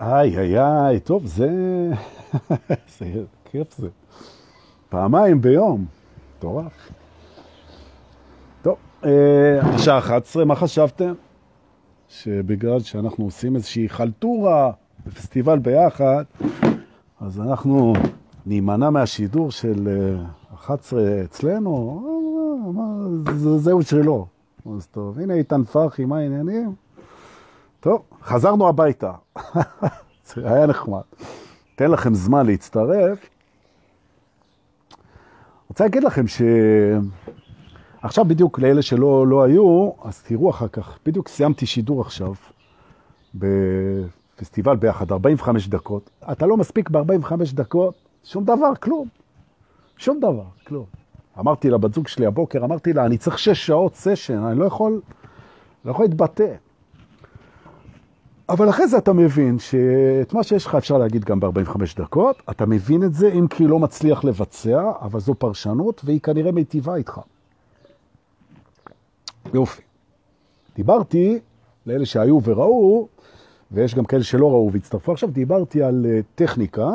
איי, איי, איי, טוב, זה... זה כיף זה. פעמיים ביום. מטורף. טוב, אה, השעה 11, מה חשבתם? שבגלל שאנחנו עושים איזושהי חלטורה בפסטיבל ביחד, אז אנחנו נימנע מהשידור של 11 אה, אצלנו, אה, זהו שלו. אז טוב, הנה איתן פרחי, מה העניינים? טוב, חזרנו הביתה. זה היה נחמד. תן לכם זמן להצטרף. רוצה להגיד לכם ש... עכשיו בדיוק לאלה שלא לא היו, אז תראו אחר כך, בדיוק סיימתי שידור עכשיו בפסטיבל ביחד, 45 דקות. אתה לא מספיק ב-45 דקות, שום דבר, כלום. שום דבר, כלום. אמרתי לבת זוג שלי הבוקר, אמרתי לה, אני צריך שש שעות סשן, אני לא יכול, לא יכול להתבטא. אבל אחרי זה אתה מבין שאת מה שיש לך אפשר להגיד גם ב-45 דקות, אתה מבין את זה, אם כי לא מצליח לבצע, אבל זו פרשנות, והיא כנראה מיטיבה איתך. יופי. דיברתי לאלה שהיו וראו, ויש גם כאלה שלא ראו והצטרפו עכשיו, דיברתי על אה, טכניקה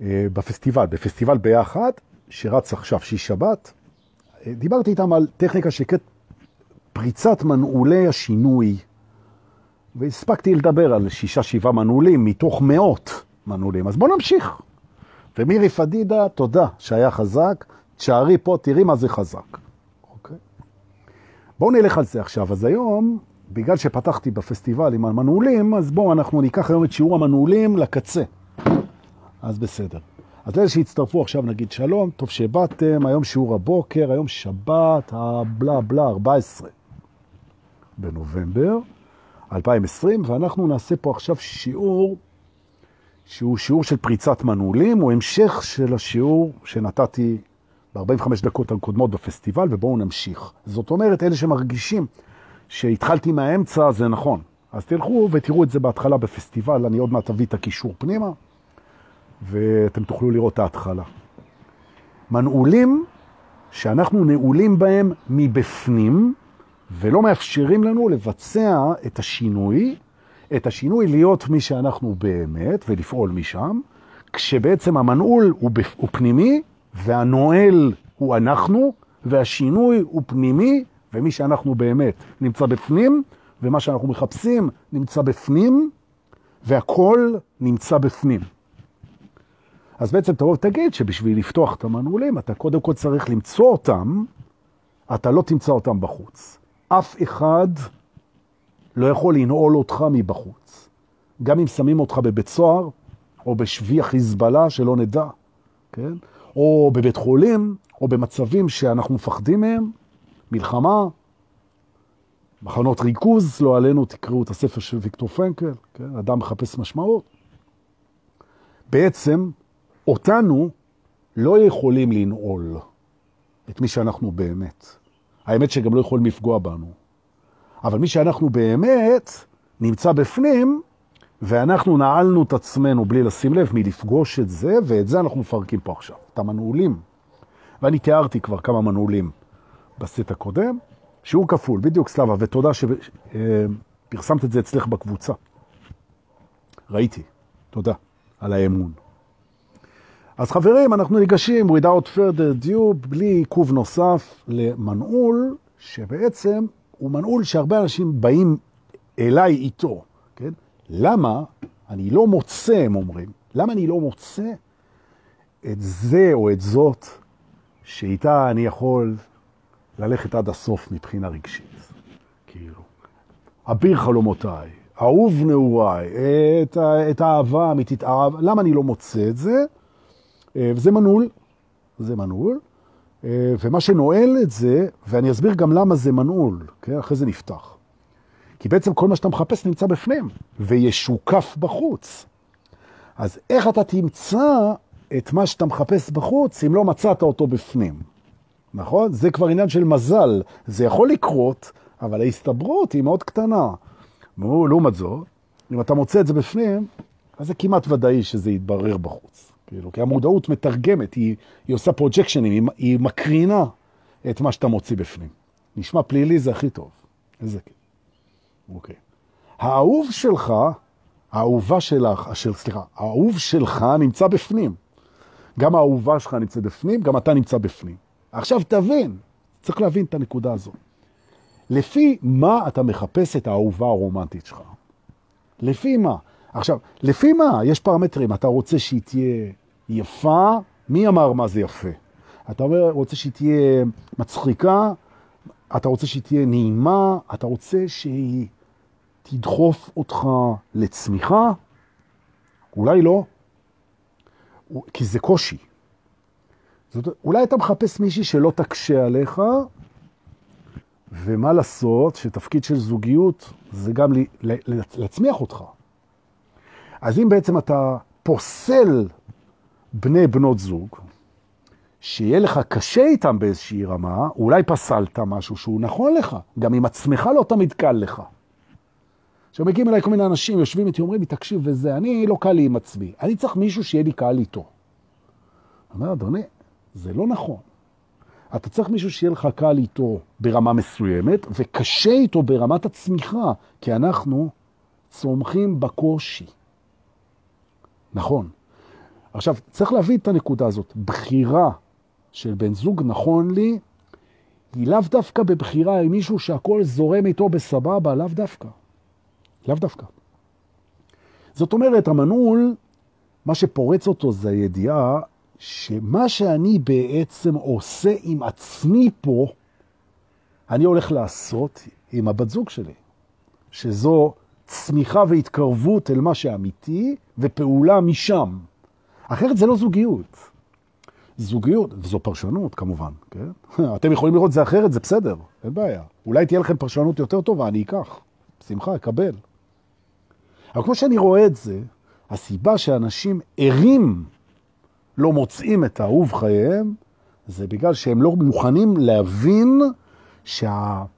אה, בפסטיבל, בפסטיבל ביחד, שרץ עכשיו שיש שבת. אה, דיברתי איתם על טכניקה שקראת פריצת מנעולי השינוי. והספקתי לדבר על שישה, שבעה מנעולים מתוך מאות מנעולים. אז בואו נמשיך. ומירי פדידה, תודה שהיה חזק. תשארי פה, תראי מה זה חזק. אוקיי? בואו נלך על זה עכשיו. אז היום, בגלל שפתחתי בפסטיבל עם המנעולים, אז בואו אנחנו ניקח היום את שיעור המנעולים לקצה. אז בסדר. אז אלה שהצטרפו עכשיו נגיד שלום, טוב שבאתם, היום שיעור הבוקר, היום שבת, הבלה בלה 14 בנובמבר. 2020, ואנחנו נעשה פה עכשיו שיעור שהוא שיעור של פריצת מנעולים, הוא המשך של השיעור שנתתי ב-45 דקות הקודמות בפסטיבל, ובואו נמשיך. זאת אומרת, אלה שמרגישים שהתחלתי מהאמצע, זה נכון. אז תלכו ותראו את זה בהתחלה בפסטיבל, אני עוד מעט אביא את הקישור פנימה, ואתם תוכלו לראות את ההתחלה. מנעולים שאנחנו נעולים בהם מבפנים, ולא מאפשרים לנו לבצע את השינוי, את השינוי להיות מי שאנחנו באמת ולפעול משם, כשבעצם המנעול הוא, בפ... הוא פנימי והנועל הוא אנחנו, והשינוי הוא פנימי, ומי שאנחנו באמת נמצא בפנים, ומה שאנחנו מחפשים נמצא בפנים, והכל נמצא בפנים. אז בעצם תבוא ותגיד שבשביל לפתוח את המנעולים, אתה קודם כל צריך למצוא אותם, אתה לא תמצא אותם בחוץ. אף אחד לא יכול לנעול אותך מבחוץ. גם אם שמים אותך בבית סוהר, או בשבי החיזבאללה, שלא נדע, כן? או בבית חולים, או במצבים שאנחנו מפחדים מהם, מלחמה, מחנות ריכוז, לא עלינו, תקראו את הספר של ויקטור פרנקל, כן? אדם מחפש משמעות. בעצם, אותנו לא יכולים לנעול את מי שאנחנו באמת. האמת שגם לא יכולים לפגוע בנו. אבל מי שאנחנו באמת נמצא בפנים, ואנחנו נעלנו את עצמנו בלי לשים לב מלפגוש את זה, ואת זה אנחנו מפרקים פה עכשיו, את המנעולים. ואני תיארתי כבר כמה מנעולים בסט הקודם, שיעור כפול, בדיוק סלבה, ותודה שפרסמת את זה אצלך בקבוצה. ראיתי, תודה על האמון. אז חברים, אנחנו ניגשים without further ado, בלי עיכוב נוסף, למנעול, שבעצם הוא מנעול שהרבה אנשים באים אליי איתו, כן? למה אני לא מוצא, הם אומרים, למה אני לא מוצא את זה או את זאת שאיתה אני יכול ללכת עד הסוף מבחינה רגשית? כאילו, אביר חלומותיי, אהוב נעוריי, את, את האהבה האמיתית, למה אני לא מוצא את זה? אה, וזה מנעול, זה מנעול, אה, ומה שנועל את זה, ואני אסביר גם למה זה מנעול, כן? אחרי זה נפתח. כי בעצם כל מה שאתה מחפש נמצא בפנים, וישוקף בחוץ. אז איך אתה תמצא את מה שאתה מחפש בחוץ, אם לא מצאת אותו בפנים? נכון? זה כבר עניין של מזל. זה יכול לקרות, אבל ההסתברות היא מאוד קטנה. לעומת זאת, אם אתה מוצא את זה בפנים, אז זה כמעט ודאי שזה יתברר בחוץ. כאילו, כי המודעות מתרגמת, היא, היא עושה פרוג'קשנים, היא, היא מקרינה את מה שאתה מוציא בפנים. נשמע פלילי זה הכי טוב. איזה כיף. אוקיי. האהוב שלך האהובה שלך, אשר, סליחה, האהוב שלך נמצא בפנים. גם האהובה שלך נמצא בפנים, גם אתה נמצא בפנים. עכשיו תבין, צריך להבין את הנקודה הזו. לפי מה אתה מחפש את האהובה הרומנטית שלך? לפי מה? עכשיו, לפי מה? יש פרמטרים. אתה רוצה שהיא תהיה יפה? מי אמר מה זה יפה? אתה רוצה שהיא תהיה מצחיקה? אתה רוצה שהיא תהיה נעימה? אתה רוצה שהיא תדחוף אותך לצמיחה? אולי לא, כי זה קושי. זאת, אולי אתה מחפש מישהי שלא תקשה עליך, ומה לעשות שתפקיד של זוגיות זה גם להצמיח אותך. אז אם בעצם אתה פוסל בני בנות זוג, שיהיה לך קשה איתם באיזושהי רמה, אולי פסלת משהו שהוא נכון לך, גם עם עצמך לא תמיד קל לך. עכשיו מגיעים אליי כל מיני אנשים, יושבים איתי, אומרים לי, תקשיב וזה, אני לא קל לי עם עצמי, אני צריך מישהו שיהיה לי קל איתו. אומר, אדוני, זה לא נכון. אתה צריך מישהו שיהיה לך קל איתו ברמה מסוימת, וקשה איתו ברמת הצמיחה, כי אנחנו צומחים בקושי. נכון. עכשיו, צריך להבין את הנקודה הזאת. בחירה של בן זוג נכון לי, היא לאו דווקא בבחירה עם מישהו שהכל זורם איתו בסבבה, לאו דווקא. לאו דווקא. זאת אומרת, המנעול, מה שפורץ אותו זה הידיעה שמה שאני בעצם עושה עם עצמי פה, אני הולך לעשות עם הבת זוג שלי. שזו צמיחה והתקרבות אל מה שאמיתי, ופעולה משם. אחרת זה לא זוגיות. זוגיות, וזו פרשנות כמובן, כן? אתם יכולים לראות זה אחרת, זה בסדר, אין בעיה. אולי תהיה לכם פרשנות יותר טובה, אני אקח. בשמחה, אקבל. אבל כמו שאני רואה את זה, הסיבה שאנשים ערים לא מוצאים את האהוב חייהם, זה בגלל שהם לא מוכנים להבין שהגדילה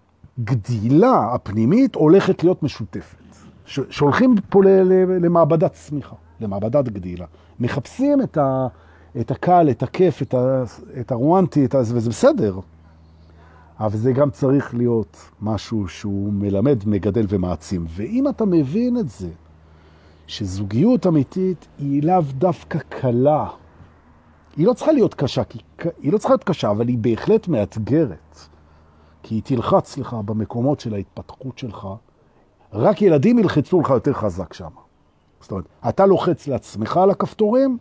הפנימית הולכת להיות משותפת. שולחים פה למעבדת צמיחה, למעבדת גדילה. מחפשים את, ה, את הקל, את הכיף, את, ה, את הרואנטי, את ה, וזה בסדר. אבל זה גם צריך להיות משהו שהוא מלמד, מגדל ומעצים. ואם אתה מבין את זה, שזוגיות אמיתית היא לאו דווקא קלה, היא לא צריכה להיות קשה, כי היא לא צריכה להיות קשה, אבל היא בהחלט מאתגרת. כי היא תלחץ לך במקומות של ההתפתחות שלך, רק ילדים ילחצו לך יותר חזק שם. זאת אומרת, אתה לוחץ לעצמך על הכפתורים,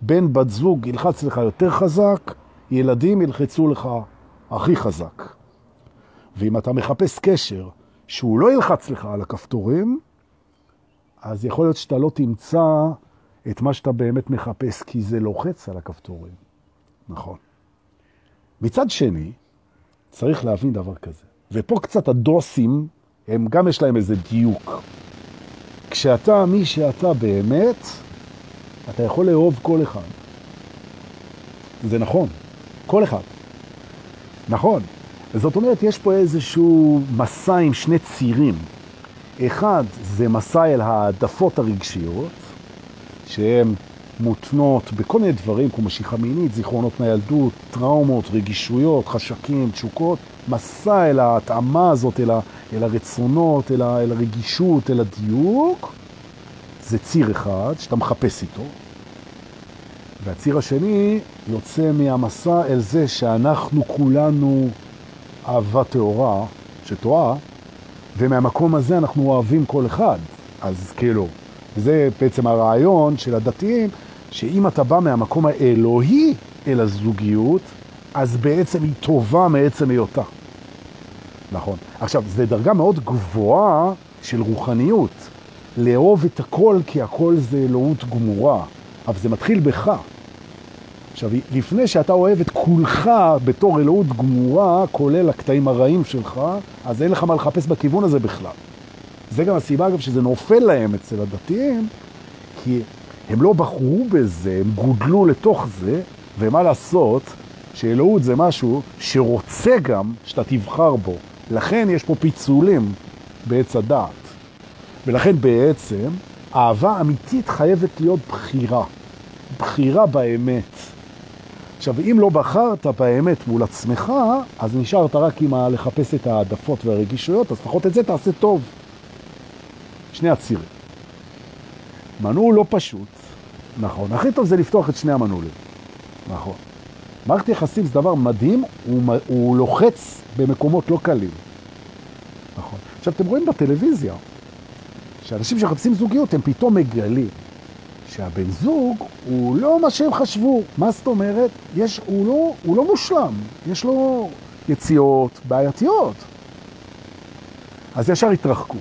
בן בת זוג ילחץ לך יותר חזק, ילדים ילחצו לך הכי חזק. ואם אתה מחפש קשר שהוא לא ילחץ לך על הכפתורים, אז יכול להיות שאתה לא תמצא את מה שאתה באמת מחפש, כי זה לוחץ על הכפתורים. נכון. מצד שני, צריך להבין דבר כזה. ופה קצת הדוסים, הם גם יש להם איזה דיוק. כשאתה מי שאתה באמת, אתה יכול לאהוב כל אחד. זה נכון, כל אחד. נכון. זאת אומרת, יש פה איזשהו מסע עם שני צירים. אחד זה מסע אל העדפות הרגשיות, שהן מותנות בכל מיני דברים, כמו משיכה מינית, זיכרונות מהילדות, טראומות, רגישויות, חשקים, תשוקות, מסע אל ההתאמה הזאת, אל, ה, אל הרצונות, אל, הרגישות, אל הדיוק, זה ציר אחד שאתה מחפש איתו. והציר השני יוצא מהמסע אל זה שאנחנו כולנו אהבה תאורה, שתואה, ומהמקום הזה אנחנו אוהבים כל אחד. אז כאילו, זה בעצם הרעיון של הדתיים, שאם אתה בא מהמקום האלוהי אל הזוגיות, אז בעצם היא טובה מעצם היותה. נכון. עכשיו, זו דרגה מאוד גבוהה של רוחניות. לאהוב את הכל כי הכל זה אלוהות גמורה, אבל זה מתחיל בך. עכשיו, לפני שאתה אוהב את כולך בתור אלוהות גמורה, כולל הקטעים הרעים שלך, אז אין לך מה לחפש בכיוון הזה בכלל. זה גם הסיבה, אגב, שזה נופל להם אצל הדתיים, כי הם לא בחרו בזה, הם גודלו לתוך זה, ומה לעשות שאלוהות זה משהו שרוצה גם שאתה תבחר בו. לכן יש פה פיצולים בעץ הדעת. ולכן בעצם אהבה אמיתית חייבת להיות בחירה. בחירה באמת. עכשיו, אם לא בחרת באמת מול עצמך, אז נשארת רק עם לחפש את העדפות והרגישויות, אז לפחות את זה תעשה טוב. שני הצירים. מנעול לא פשוט, נכון. הכי טוב זה לפתוח את שני המנעולים, נכון. מערכת יחסים זה דבר מדהים, הוא, הוא לוחץ במקומות לא קלים. נכון. עכשיו, אתם רואים בטלוויזיה, שאנשים שחפשים זוגיות, הם פתאום מגלים שהבן זוג הוא לא מה שהם חשבו. מה זאת אומרת? יש, הוא, לא, הוא לא מושלם, יש לו יציאות בעייתיות. אז ישר התרחקות.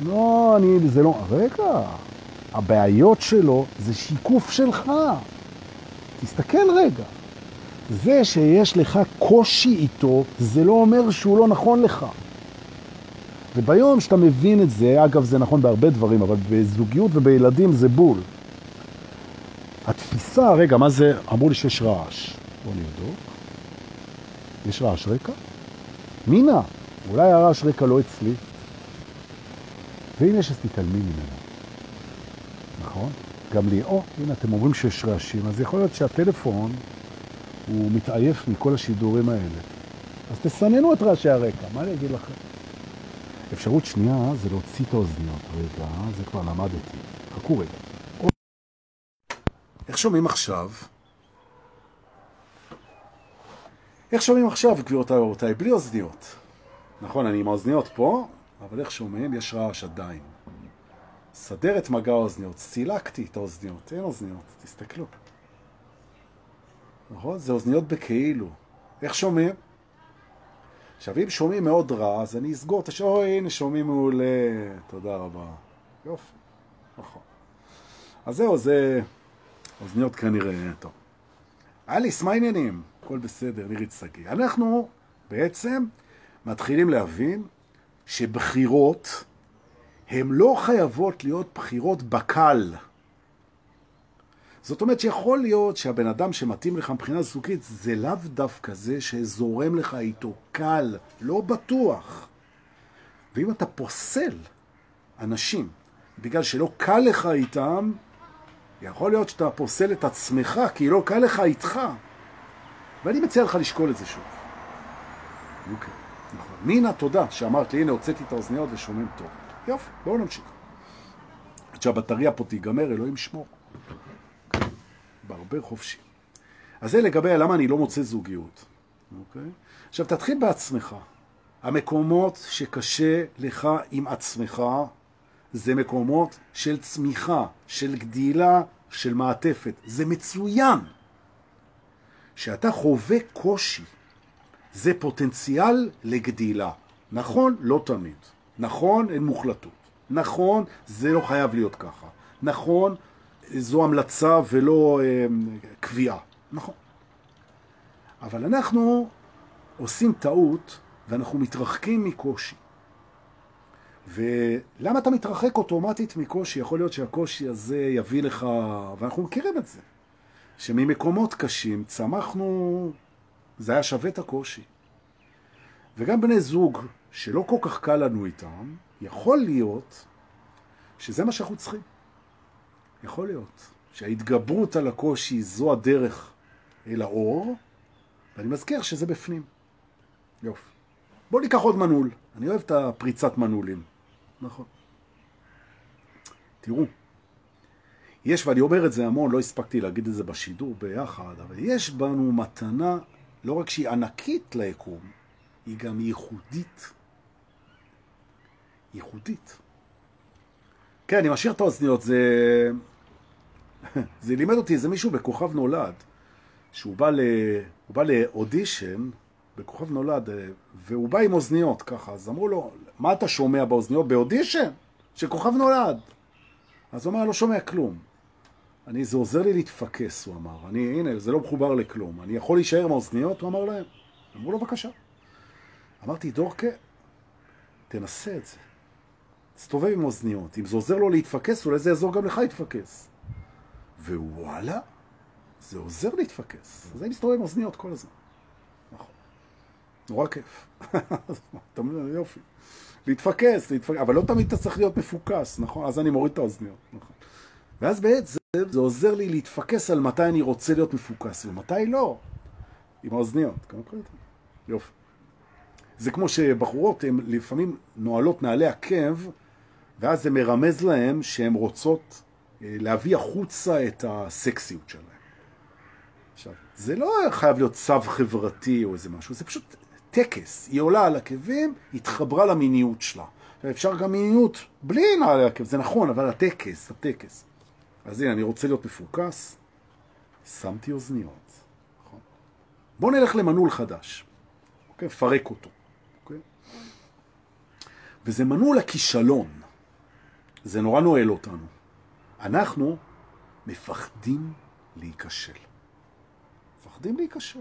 לא, אני, זה לא... רגע, הבעיות שלו זה שיקוף שלך. תסתכל רגע. זה שיש לך קושי איתו, זה לא אומר שהוא לא נכון לך. וביום שאתה מבין את זה, אגב זה נכון בהרבה דברים, אבל בזוגיות ובילדים זה בול. התפיסה, רגע, מה זה? אמרו לי שיש רעש. בוא נבדוק. יש רעש רקע? מינה, אולי הרעש רקע לא אצלי. ואם יש, אז תתעלמי ממנו. נכון? גם לי, או, הנה, אתם אומרים שיש רעשים, אז יכול להיות שהטלפון הוא מתעייף מכל השידורים האלה. אז תסננו את רעשי הרקע, מה אני אגיד לכם? אפשרות שנייה זה להוציא את האוזניות. רגע, זה כבר למדתי. חכו רגע. איך שומעים עכשיו? איך שומעים עכשיו, גבירותיי ורבותיי? בלי אוזניות. נכון, אני עם האוזניות פה, אבל איך שומעים? יש רעש עדיין. סדר את מגע האוזניות, סילקתי את האוזניות, אין אוזניות, תסתכלו. נכון? זה אוזניות בכאילו. איך שומעים? עכשיו, אם שומעים מאוד רע, אז אני אסגור את השאלה, אוי, הנה, שומעים מעולה, תודה רבה. יופי, נכון. אז זהו, זה אוזניות כנראה, טוב. אליס, מה העניינים? הכל בסדר, נירית סגי. אנחנו בעצם מתחילים להבין שבחירות הן לא חייבות להיות בחירות בקל. זאת אומרת שיכול להיות שהבן אדם שמתאים לך מבחינה זוגית זה לאו דווקא זה שזורם לך איתו קל, לא בטוח. ואם אתה פוסל אנשים בגלל שלא קל לך איתם, יכול להיות שאתה פוסל את עצמך כי לא קל לך איתך. ואני מציע לך לשקול את זה שוב. אוקיי, נכון. מינה, תודה שאמרת לי, הנה, הוצאתי את האוזניות ושומעים טוב. יופי, בואו נמשיך. עד שהבטריה פה תיגמר, אלוהים שמור. בהרבה חופשי. אז זה לגבי למה אני לא מוצא זוגיות. אוקיי? עכשיו, תתחיל בעצמך. המקומות שקשה לך עם עצמך, זה מקומות של צמיחה, של גדילה, של מעטפת. זה מצוין. שאתה חווה קושי, זה פוטנציאל לגדילה. נכון? לא תמיד. נכון? אין מוחלטות. נכון? זה לא חייב להיות ככה. נכון? זו המלצה ולא אה, קביעה. נכון. אבל אנחנו עושים טעות ואנחנו מתרחקים מקושי. ולמה אתה מתרחק אוטומטית מקושי? יכול להיות שהקושי הזה יביא לך, ואנחנו מכירים את זה, שממקומות קשים צמחנו, זה היה שווה את הקושי. וגם בני זוג שלא כל כך קל לנו איתם, יכול להיות שזה מה שאנחנו צריכים. יכול להיות שההתגברות על הקושי זו הדרך אל האור, ואני מזכיר שזה בפנים. יופי. בואו ניקח עוד מנעול. אני אוהב את הפריצת מנעולים. נכון. תראו, יש, ואני אומר את זה המון, לא הספקתי להגיד את זה בשידור ביחד, אבל יש בנו מתנה, לא רק שהיא ענקית ליקום, היא גם ייחודית. ייחודית. כן, אני משאיר את האוזניות, זה... זה לימד אותי איזה מישהו בכוכב נולד, שהוא בא, ל... בא לאודישן בכוכב נולד, והוא בא עם אוזניות ככה, אז אמרו לו, מה אתה שומע באוזניות? באודישן של כוכב נולד. אז הוא אמר, לא שומע כלום. אני, זה עוזר לי להתפקס, הוא אמר. אני, הנה, זה לא מחובר לכלום. אני יכול להישאר עם האוזניות? הוא אמר להם. אמרו לו, בבקשה. אמרתי, דורקה, תנסה את זה. תסתובב עם אוזניות. אם זה עוזר לו להתפקס, אולי זה יעזור גם לך להתפקס. ווואלה, זה עוזר להתפקס. אני מסתובב עם אוזניות כל הזמן. נכון. נורא כיף. אתה מבין, יופי. להתפקס, להתפקס, אבל לא תמיד אתה צריך להיות מפוקס, נכון? אז אני מוריד את האוזניות, נכון. ואז בעצם זה, זה עוזר לי להתפקס על מתי אני רוצה להיות מפוקס ומתי לא, עם האוזניות. יופי. זה כמו שבחורות הן לפעמים נועלות נעלי עקב, ואז זה מרמז להם שהן רוצות להביא החוצה את הסקסיות שלהם. עכשיו, זה לא חייב להיות צו חברתי או איזה משהו, זה פשוט טקס. היא עולה על עקבים, התחברה למיניות שלה. אפשר גם מיניות בלי נעלי עקב, זה נכון, אבל הטקס, הטקס. אז הנה, אני רוצה להיות מפוקס, שמתי אוזניות. נכון? בואו נלך למנעול חדש, אוקיי? פרק אותו. אוקיי? וזה מנעול הכישלון. זה נורא נועל אותנו. אנחנו מפחדים להיכשל. מפחדים להיכשל.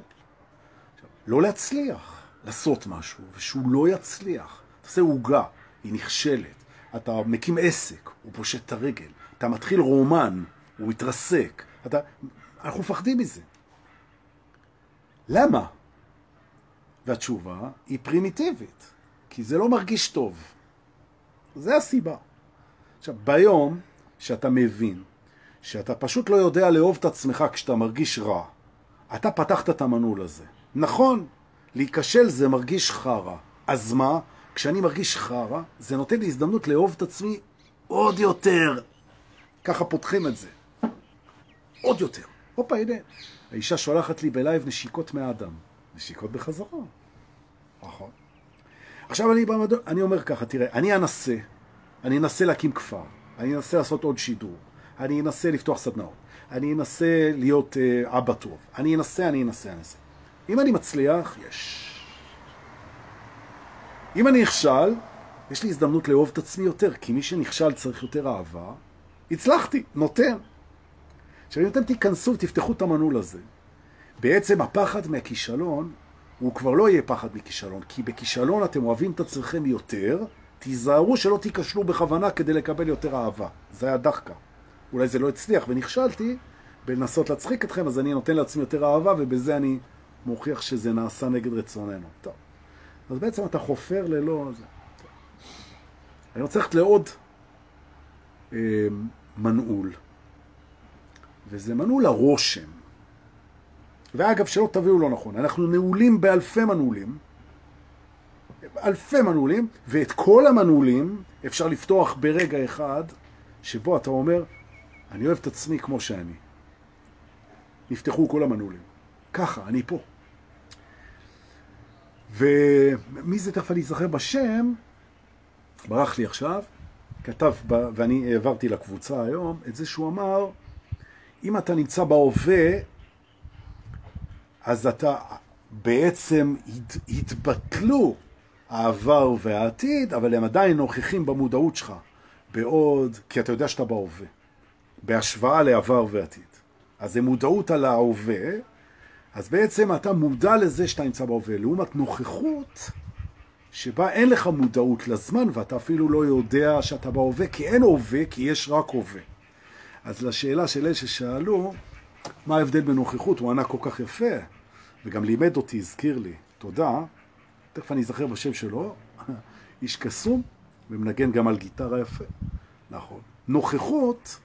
לא להצליח, לעשות משהו, ושהוא לא יצליח. תעשה עוגה, היא נכשלת. אתה מקים עסק, הוא פושט את הרגל. אתה מתחיל רומן, הוא מתרסק. אתה... אנחנו מפחדים מזה. למה? והתשובה היא פרימיטיבית, כי זה לא מרגיש טוב. זה הסיבה. עכשיו, ביום שאתה מבין שאתה פשוט לא יודע לאהוב את עצמך כשאתה מרגיש רע, אתה פתחת את המנעול הזה. נכון, להיכשל זה מרגיש חרא. אז מה? כשאני מרגיש חרא, זה נותן לי הזדמנות לאהוב את עצמי עוד יותר. ככה פותחים את זה. עוד יותר. הופה, הנה. האישה שולחת לי בלייב נשיקות מהאדם. נשיקות בחזרה. נכון. עכשיו אני, במד... אני אומר ככה, תראה, אני אנסה, אני אנסה להקים כפר, אני אנסה לעשות עוד שידור, אני אנסה לפתוח סדנאות, אני אנסה להיות uh, אבא טוב, אני אנסה, אני אנסה, אני אנסה. אם אני מצליח, יש. אם אני נכשל, יש לי הזדמנות לאהוב את עצמי יותר, כי מי שנכשל צריך יותר אהבה. הצלחתי, נותן. עכשיו, אם אתם תיכנסו ותפתחו את המנעול הזה, בעצם הפחד מהכישלון הוא כבר לא יהיה פחד מכישלון, כי בכישלון אתם אוהבים את עצמכם יותר, תיזהרו שלא תיכשלו בכוונה כדי לקבל יותר אהבה. זה היה דחקה. אולי זה לא הצליח ונכשלתי בלנסות להצחיק אתכם, אז אני נותן לעצמי יותר אהבה, ובזה אני מוכיח שזה נעשה נגד רצוננו. טוב. אז בעצם אתה חופר ללא... אני רוצה ללכת לעוד אה, מנעול, וזה מנעול הרושם. ואגב, שלא תביאו לא נכון, אנחנו נעולים באלפי מנעולים, אלפי מנעולים, ואת כל המנעולים אפשר לפתוח ברגע אחד, שבו אתה אומר, אני אוהב את עצמי כמו שאני. נפתחו כל המנעולים. ככה, אני פה. ומי זה תכף אני אזכר בשם, ברח לי עכשיו, כתב, ואני העברתי לקבוצה היום, את זה שהוא אמר, אם אתה נמצא בהווה, אז אתה בעצם הת, התבטלו העבר והעתיד, אבל הם עדיין נוכחים במודעות שלך, בעוד, כי אתה יודע שאתה בהווה, בהשוואה לעבר ועתיד. אז זה מודעות על ההווה, אז בעצם אתה מודע לזה שאתה נמצא בהווה, לעומת נוכחות שבה אין לך מודעות לזמן ואתה אפילו לא יודע שאתה בהווה, כי אין הווה, כי יש רק הווה. אז לשאלה של אלה ששאלו, מה ההבדל בנוכחות? הוא ענה כל כך יפה, וגם לימד אותי, הזכיר לי, תודה, תכף אני אזכר בשם שלו, איש קסום, ומנגן גם על גיטרה יפה. נכון. נוכחות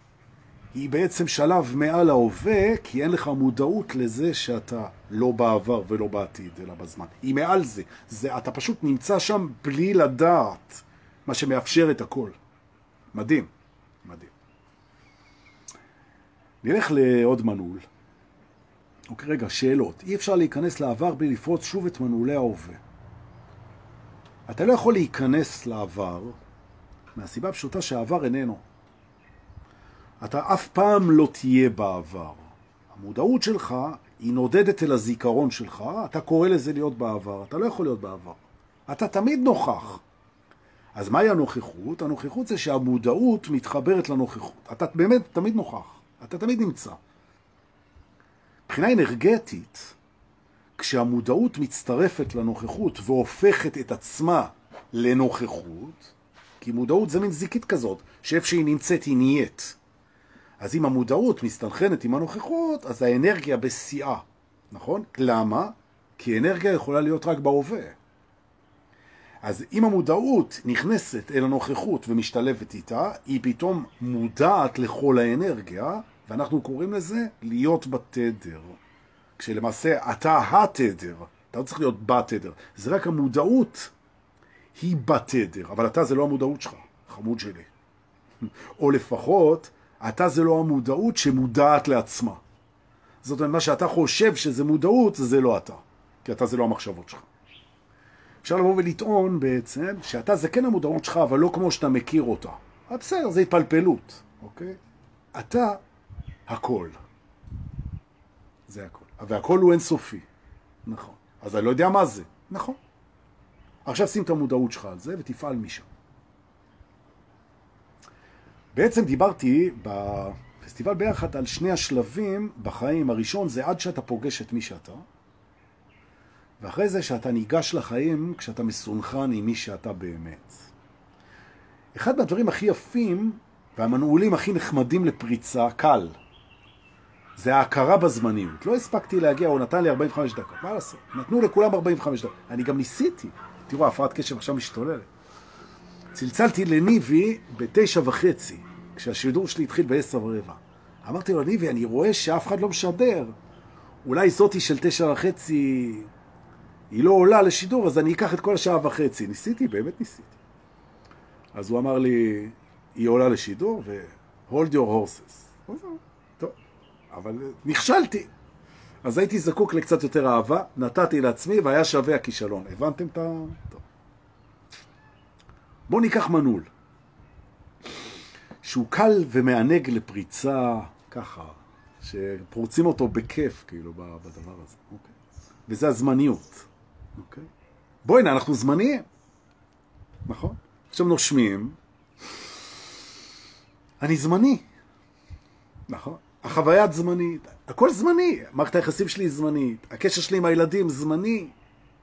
היא בעצם שלב מעל ההווה, כי אין לך מודעות לזה שאתה לא בעבר ולא בעתיד, אלא בזמן. היא מעל זה. זה אתה פשוט נמצא שם בלי לדעת, מה שמאפשר את הכל. מדהים, מדהים. נלך לעוד מנעול. אוקיי, רגע, שאלות. אי אפשר להיכנס לעבר בלי לפרוץ שוב את מנעולי ההווה. אתה לא יכול להיכנס לעבר מהסיבה הפשוטה שהעבר איננו. אתה אף פעם לא תהיה בעבר. המודעות שלך היא נודדת אל הזיכרון שלך, אתה קורא לזה להיות בעבר, אתה לא יכול להיות בעבר. אתה תמיד נוכח. אז מהי הנוכחות? הנוכחות זה שהמודעות מתחברת לנוכחות. אתה באמת תמיד נוכח, אתה תמיד נמצא. מבחינה אנרגטית, כשהמודעות מצטרפת לנוכחות והופכת את עצמה לנוכחות, כי מודעות זה מין זיקית כזאת, שאיפה שהיא נמצאת היא נהיית. אז אם המודעות מסתנכנת עם הנוכחות, אז האנרגיה בשיאה, נכון? למה? כי אנרגיה יכולה להיות רק בהווה. אז אם המודעות נכנסת אל הנוכחות ומשתלבת איתה, היא פתאום מודעת לכל האנרגיה, ואנחנו קוראים לזה להיות בתדר. כשלמעשה אתה התדר, אתה לא צריך להיות בתדר, זה רק המודעות היא בתדר, אבל אתה זה לא המודעות שלך, חמוד שלי. או לפחות אתה זה לא המודעות שמודעת לעצמה. זאת אומרת, מה שאתה חושב שזה מודעות, זה לא אתה. כי אתה זה לא המחשבות שלך. אפשר לבוא ולטעון בעצם שאתה זה כן המודעות שלך, אבל לא כמו שאתה מכיר אותה. אבל בסדר, זה התפלפלות, אוקיי? אתה הכל. זה הכל. והכל הוא אינסופי. נכון. אז אני לא יודע מה זה. נכון. עכשיו שים את המודעות שלך על זה ותפעל משם. בעצם דיברתי בפסטיבל ביחד על שני השלבים בחיים. הראשון זה עד שאתה פוגש את מי שאתה, ואחרי זה שאתה ניגש לחיים כשאתה מסונכן עם מי שאתה באמת. אחד מהדברים הכי יפים והמנעולים הכי נחמדים לפריצה, קל, זה ההכרה בזמניות. לא הספקתי להגיע, הוא נתן לי 45 דקות, מה לעשות? נתנו לכולם 45 דקות. אני גם ניסיתי. תראו, הפרעת קשב עכשיו משתוללת. צלצלתי לניבי בתשע וחצי, כשהשידור שלי התחיל בעשר ורבע. אמרתי לו, ניבי, אני רואה שאף אחד לא משדר. אולי זאתי של תשע וחצי, היא לא עולה לשידור, אז אני אקח את כל השעה וחצי. ניסיתי, באמת ניסיתי. אז הוא אמר לי, היא עולה לשידור, ו-hold your horses. אבל נכשלתי. אז הייתי זקוק לקצת יותר אהבה, נתתי לעצמי, והיה שווה הכישלון. הבנתם את ה... בואו ניקח מנעול, שהוא קל ומענג לפריצה, ככה, שפורצים אותו בכיף, כאילו, בדבר הזה, אוקיי? וזה הזמניות, אוקיי? בואי הנה, אנחנו זמניים, נכון? עכשיו נושמים, אני זמני, נכון? החוויית זמנית, הכל זמני, מערכת היחסים שלי זמנית, הקשר שלי עם הילדים זמני,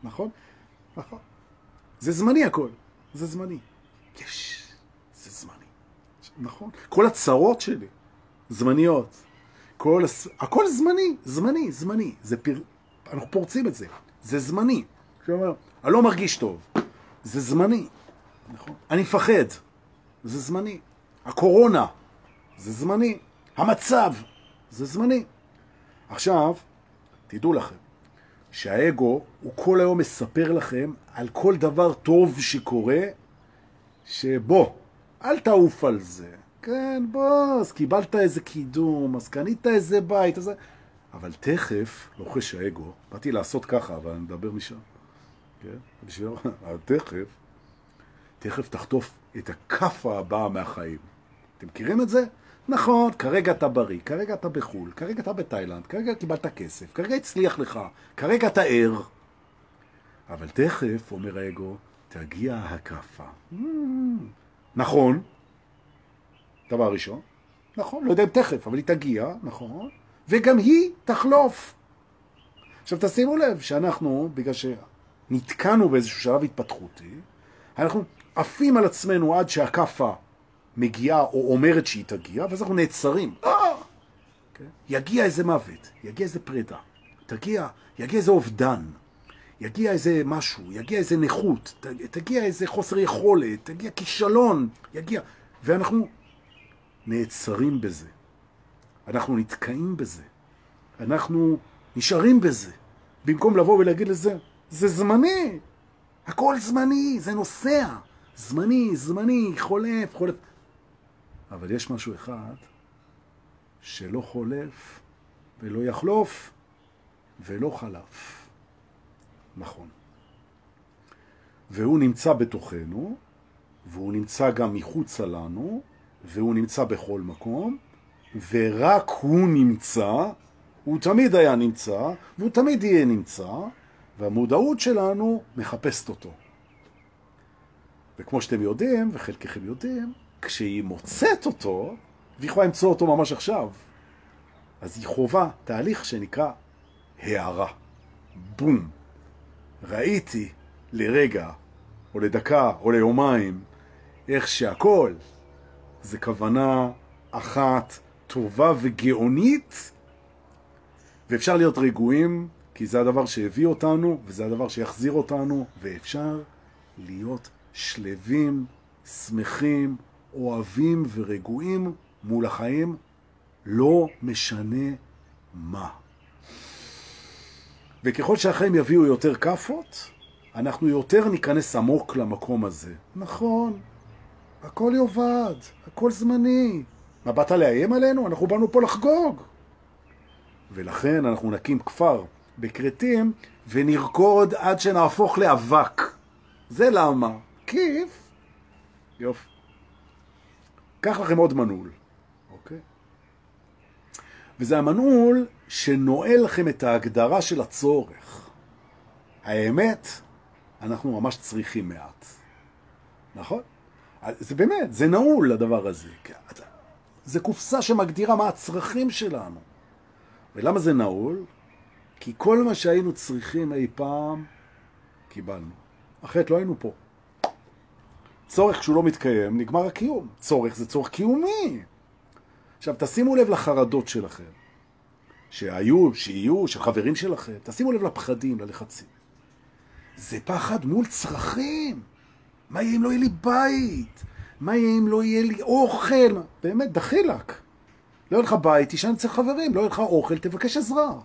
נכון? נכון. זה זמני הכל, זה זמני. יש, זה זמני. נכון. כל הצרות שלי זמניות. כל, הכל זמני, זמני, זמני. זה פר... אנחנו פורצים את זה. זה זמני. כלומר, אני לא מרגיש טוב. זה זמני. נכון. אני מפחד. זה זמני. הקורונה. זה זמני. המצב. זה זמני. עכשיו, תדעו לכם, שהאגו הוא כל היום מספר לכם על כל דבר טוב שקורה שבוא, אל תעוף על זה. כן, בוא, אז קיבלת איזה קידום, אז קנית איזה בית, אז... אבל תכף, לוחש האגו, באתי לעשות ככה, אבל אני מדבר משם, כן? בשביל... תכף, תכף תחטוף את הכאפה הבאה מהחיים. אתם מכירים את זה? נכון, כרגע אתה בריא, כרגע אתה בחו"ל, כרגע אתה בתאילנד, כרגע קיבלת כסף, כרגע הצליח לך, כרגע אתה ער. אבל תכף, אומר האגו, תגיע הקפה. נכון, דבר ראשון, נכון, לא יודע אם תכף, אבל היא תגיע, נכון, וגם היא תחלוף. עכשיו תשימו לב שאנחנו, בגלל שנתקענו באיזשהו שלב התפתחותי, אנחנו עפים על עצמנו עד שהקפה מגיעה או אומרת שהיא תגיע, ואז אנחנו נעצרים. אה! כן? יגיע איזה מוות, יגיע איזה פרידה, תגיע, יגיע איזה אובדן. יגיע איזה משהו, יגיע איזה נכות, תגיע איזה חוסר יכולת, תגיע כישלון, יגיע... ואנחנו נעצרים בזה. אנחנו נתקעים בזה. אנחנו נשארים בזה. במקום לבוא ולהגיד לזה, זה זמני. הכל זמני, זה נוסע. זמני, זמני, חולף, חולף. אבל יש משהו אחד שלא חולף ולא יחלוף ולא חלף. נכון. והוא נמצא בתוכנו, והוא נמצא גם מחוצה לנו, והוא נמצא בכל מקום, ורק הוא נמצא, הוא תמיד היה נמצא, והוא תמיד יהיה נמצא, והמודעות שלנו מחפשת אותו. וכמו שאתם יודעים, וחלקכם יודעים, כשהיא מוצאת אותו, והיא יכולה למצוא אותו ממש עכשיו, אז היא חובה תהליך שנקרא הערה. בום. ראיתי לרגע, או לדקה, או ליומיים, איך שהכל זה כוונה אחת טובה וגאונית, ואפשר להיות רגועים, כי זה הדבר שהביא אותנו, וזה הדבר שיחזיר אותנו, ואפשר להיות שלווים, שמחים, אוהבים ורגועים מול החיים, לא משנה מה. וככל שהחיים יביאו יותר כפות, אנחנו יותר ניכנס עמוק למקום הזה. נכון, הכל יובד, הכל זמני, מה, באת לאיים עלינו? אנחנו באנו פה לחגוג. ולכן אנחנו נקים כפר בכרתים ונרקוד עד שנהפוך לאבק. זה למה? כיף. יופי. קח לכם עוד מנעול, אוקיי? וזה המנעול שנועל לכם את ההגדרה של הצורך. האמת, אנחנו ממש צריכים מעט. נכון? זה באמת, זה נעול הדבר הזה. זה קופסה שמגדירה מה הצרכים שלנו. ולמה זה נעול? כי כל מה שהיינו צריכים אי פעם, קיבלנו. אחרת לא היינו פה. צורך כשהוא לא מתקיים, נגמר הקיום. צורך זה צורך קיומי. עכשיו, תשימו לב לחרדות שלכם, שהיו, שיהיו, של חברים שלכם. תשימו לב לפחדים, ללחצים. זה פחד מול צרכים. מה יהיה אם לא יהיה לי בית? מה יהיה אם לא יהיה לי אוכל? באמת, דחילק. לא יהיה לך בית, תישן אצל חברים, לא יהיה לך אוכל, תבקש עזרה.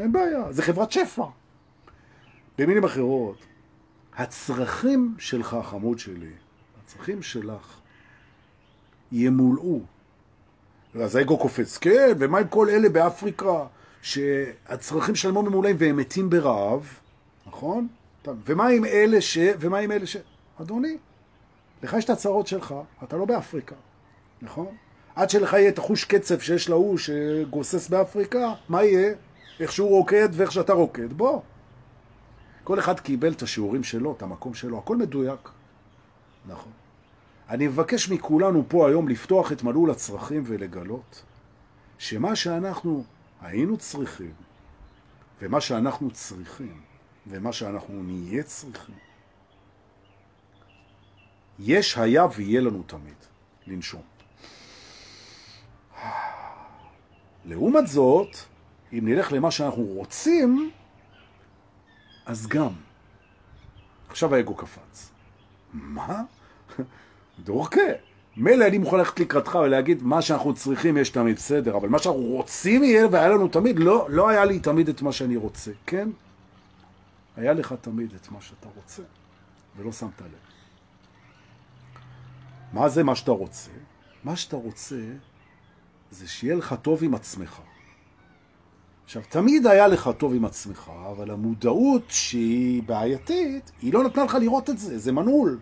אין בעיה, זה חברת שפע. במילים אחרות, הצרכים שלך, חמוד שלי, הצרכים שלך, ימולאו. אז האגו קופץ, כן, ומה עם כל אלה באפריקה, שהצרכים שלהם לא ממולאים והם מתים ברעב, נכון? ומה עם אלה ש... ומה עם אלה ש... אדוני, לך יש את הצרות שלך, אתה לא באפריקה, נכון? עד שלך יהיה את החוש קצב שיש להוא שגוסס באפריקה, מה יהיה? איך שהוא רוקד ואיך שאתה רוקד. בוא. כל אחד קיבל את השיעורים שלו, את המקום שלו, הכל מדויק. נכון. אני מבקש מכולנו פה היום לפתוח את מלול הצרכים ולגלות שמה שאנחנו היינו צריכים ומה שאנחנו צריכים ומה שאנחנו נהיה צריכים יש, היה ויהיה לנו תמיד לנשום. לעומת זאת, אם נלך למה שאנחנו רוצים, אז גם. עכשיו האגו קפץ. מה? דורקה. מילא אני מוכן ללכת לקראתך ולהגיד מה שאנחנו צריכים יש תמיד בסדר, אבל מה שאנחנו רוצים יהיה והיה לנו תמיד, לא, לא היה לי תמיד את מה שאני רוצה, כן? היה לך תמיד את מה שאתה רוצה, ולא שמת לב. מה זה מה שאתה רוצה? מה שאתה רוצה זה שיהיה לך טוב עם עצמך. עכשיו, תמיד היה לך טוב עם עצמך, אבל המודעות שהיא בעייתית, היא לא נתנה לך לראות את זה, זה מנעול.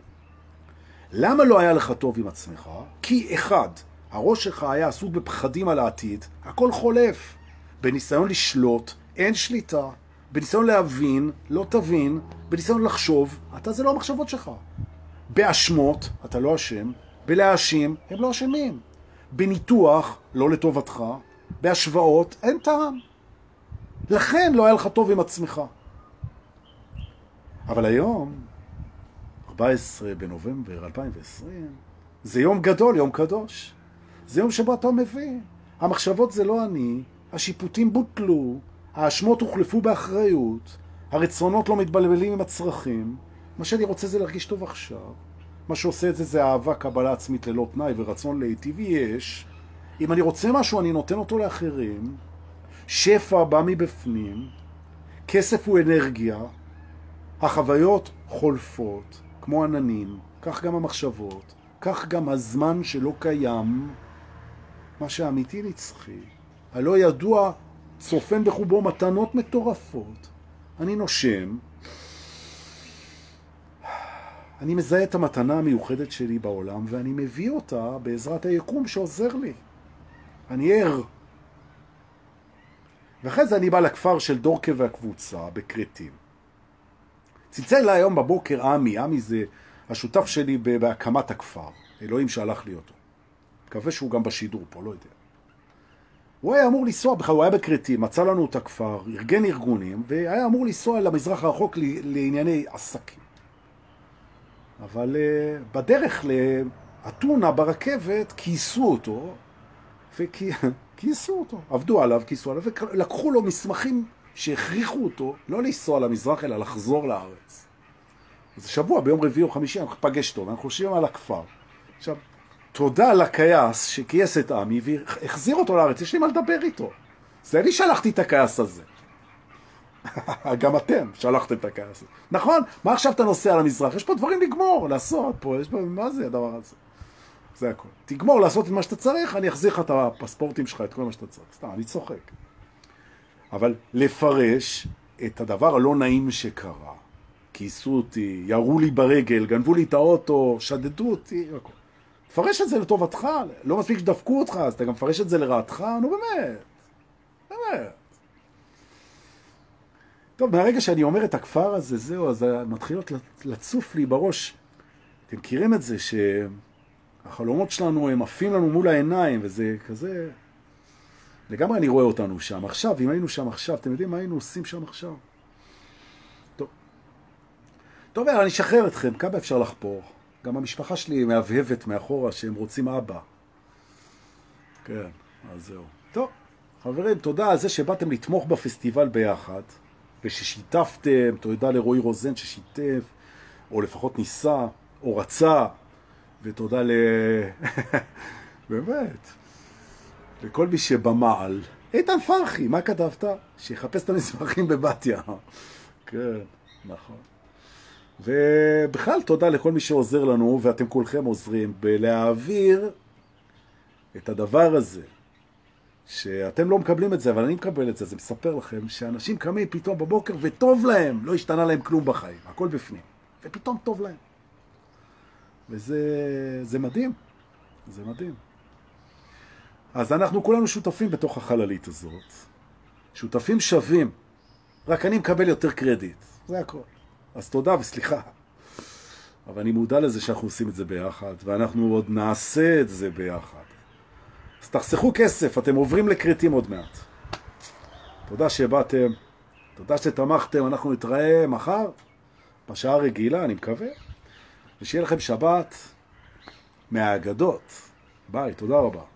למה לא היה לך טוב עם עצמך? כי אחד, הראש שלך היה עסוק בפחדים על העתיד, הכל חולף. בניסיון לשלוט, אין שליטה. בניסיון להבין, לא תבין. בניסיון לחשוב, אתה זה לא המחשבות שלך. באשמות, אתה לא אשם. בלהאשים, הם לא אשמים. בניתוח, לא לטובתך. בהשוואות, אין טעם. לכן לא היה לך טוב עם עצמך. אבל היום, 14 בנובמבר 2020, זה יום גדול, יום קדוש. זה יום שבו אתה מבין. המחשבות זה לא אני, השיפוטים בוטלו, האשמות הוחלפו באחריות, הרצונות לא מתבלבלים עם הצרכים. מה שאני רוצה זה להרגיש טוב עכשיו. מה שעושה את זה זה אהבה, קבלה עצמית ללא תנאי ורצון להיטיב יש. אם אני רוצה משהו, אני נותן אותו לאחרים. שפע בא מבפנים, כסף הוא אנרגיה, החוויות חולפות, כמו עננים, כך גם המחשבות, כך גם הזמן שלא קיים, מה שאמיתי נצחי. הלא ידוע צופן בחובו מתנות מטורפות. אני נושם, אני מזהה את המתנה המיוחדת שלי בעולם, ואני מביא אותה בעזרת היקום שעוזר לי. אני ער. ואחרי זה אני בא לכפר של דורקה והקבוצה בקרטים. צלצל אליי היום בבוקר עמי, עמי זה השותף שלי בהקמת הכפר, אלוהים שהלך לי אותו. מקווה שהוא גם בשידור פה, לא יודע. הוא היה אמור לנסוע, בכלל הוא היה בקרטים, מצא לנו את הכפר, ארגן ארגונים, והיה אמור לנסוע למזרח הרחוק לענייני עסקים. אבל uh, בדרך לאתונה ברכבת כיסו אותו, וכיסו אותו, עבדו עליו, כיסו עליו, ולקחו לו מסמכים שהכריחו אותו לא לנסוע למזרח, אלא לחזור לארץ. אז שבוע, ביום רביעי או חמישי, אנחנו פגש אותו, ואנחנו חושבים על הכפר. עכשיו, תודה לכייס שכייס את עמי והחזיר אותו לארץ, יש לי מה לדבר איתו. זה אני שלחתי את הכייס הזה. גם אתם שלחתם את הכעס. נכון? מה עכשיו אתה נוסע למזרח? יש פה דברים לגמור, לעשות פה, יש פה, מה זה הדבר הזה? זה הכל. תגמור לעשות את מה שאתה צריך, אני אחזיר לך את הפספורטים שלך, את כל מה שאתה צריך. סתם, אני צוחק. אבל לפרש את הדבר הלא נעים שקרה, כיסו אותי, ירו לי ברגל, גנבו לי את האוטו, שדדו אותי, הכל. פרש את זה לטובתך, לא מספיק שדפקו אותך, אז אתה גם מפרש את זה לרעתך, נו באמת, באמת. טוב, מהרגע שאני אומר את הכפר הזה, זהו, אז מתחילות לצוף לי בראש. אתם מכירים את זה שהחלומות שלנו הם עפים לנו מול העיניים, וזה כזה... לגמרי אני רואה אותנו שם. עכשיו, אם היינו שם עכשיו, אתם יודעים מה היינו עושים שם עכשיו? טוב. טוב, אני אשחרר אתכם, כמה אפשר לחפור? גם המשפחה שלי מהבהבת מאחורה שהם רוצים אבא. כן, אז זהו. טוב, חברים, תודה על זה שבאתם לתמוך בפסטיבל ביחד, וששיתפתם, תודה לרועי רוזן ששיתף, או לפחות ניסה, או רצה, ותודה ל... באמת, לכל מי שבמעל. איתן פרחי, מה כתבת? שיחפש את המסמכים בבתיה. כן, נכון. ובכלל תודה לכל מי שעוזר לנו, ואתם כולכם עוזרים, בלהעביר את הדבר הזה, שאתם לא מקבלים את זה, אבל אני מקבל את זה, זה מספר לכם שאנשים קמים פתאום בבוקר וטוב להם, לא השתנה להם כלום בחיים, הכל בפנים, ופתאום טוב להם. וזה זה מדהים, זה מדהים. אז אנחנו כולנו שותפים בתוך החללית הזאת, שותפים שווים, רק אני מקבל יותר קרדיט, זה הכל. אז תודה וסליחה. אבל אני מודע לזה שאנחנו עושים את זה ביחד, ואנחנו עוד נעשה את זה ביחד. אז תחסכו כסף, אתם עוברים לקריטים עוד מעט. תודה שבאתם, תודה שתמכתם, אנחנו נתראה מחר, בשעה רגילה, אני מקווה, ושיהיה לכם שבת מהאגדות. ביי, תודה רבה.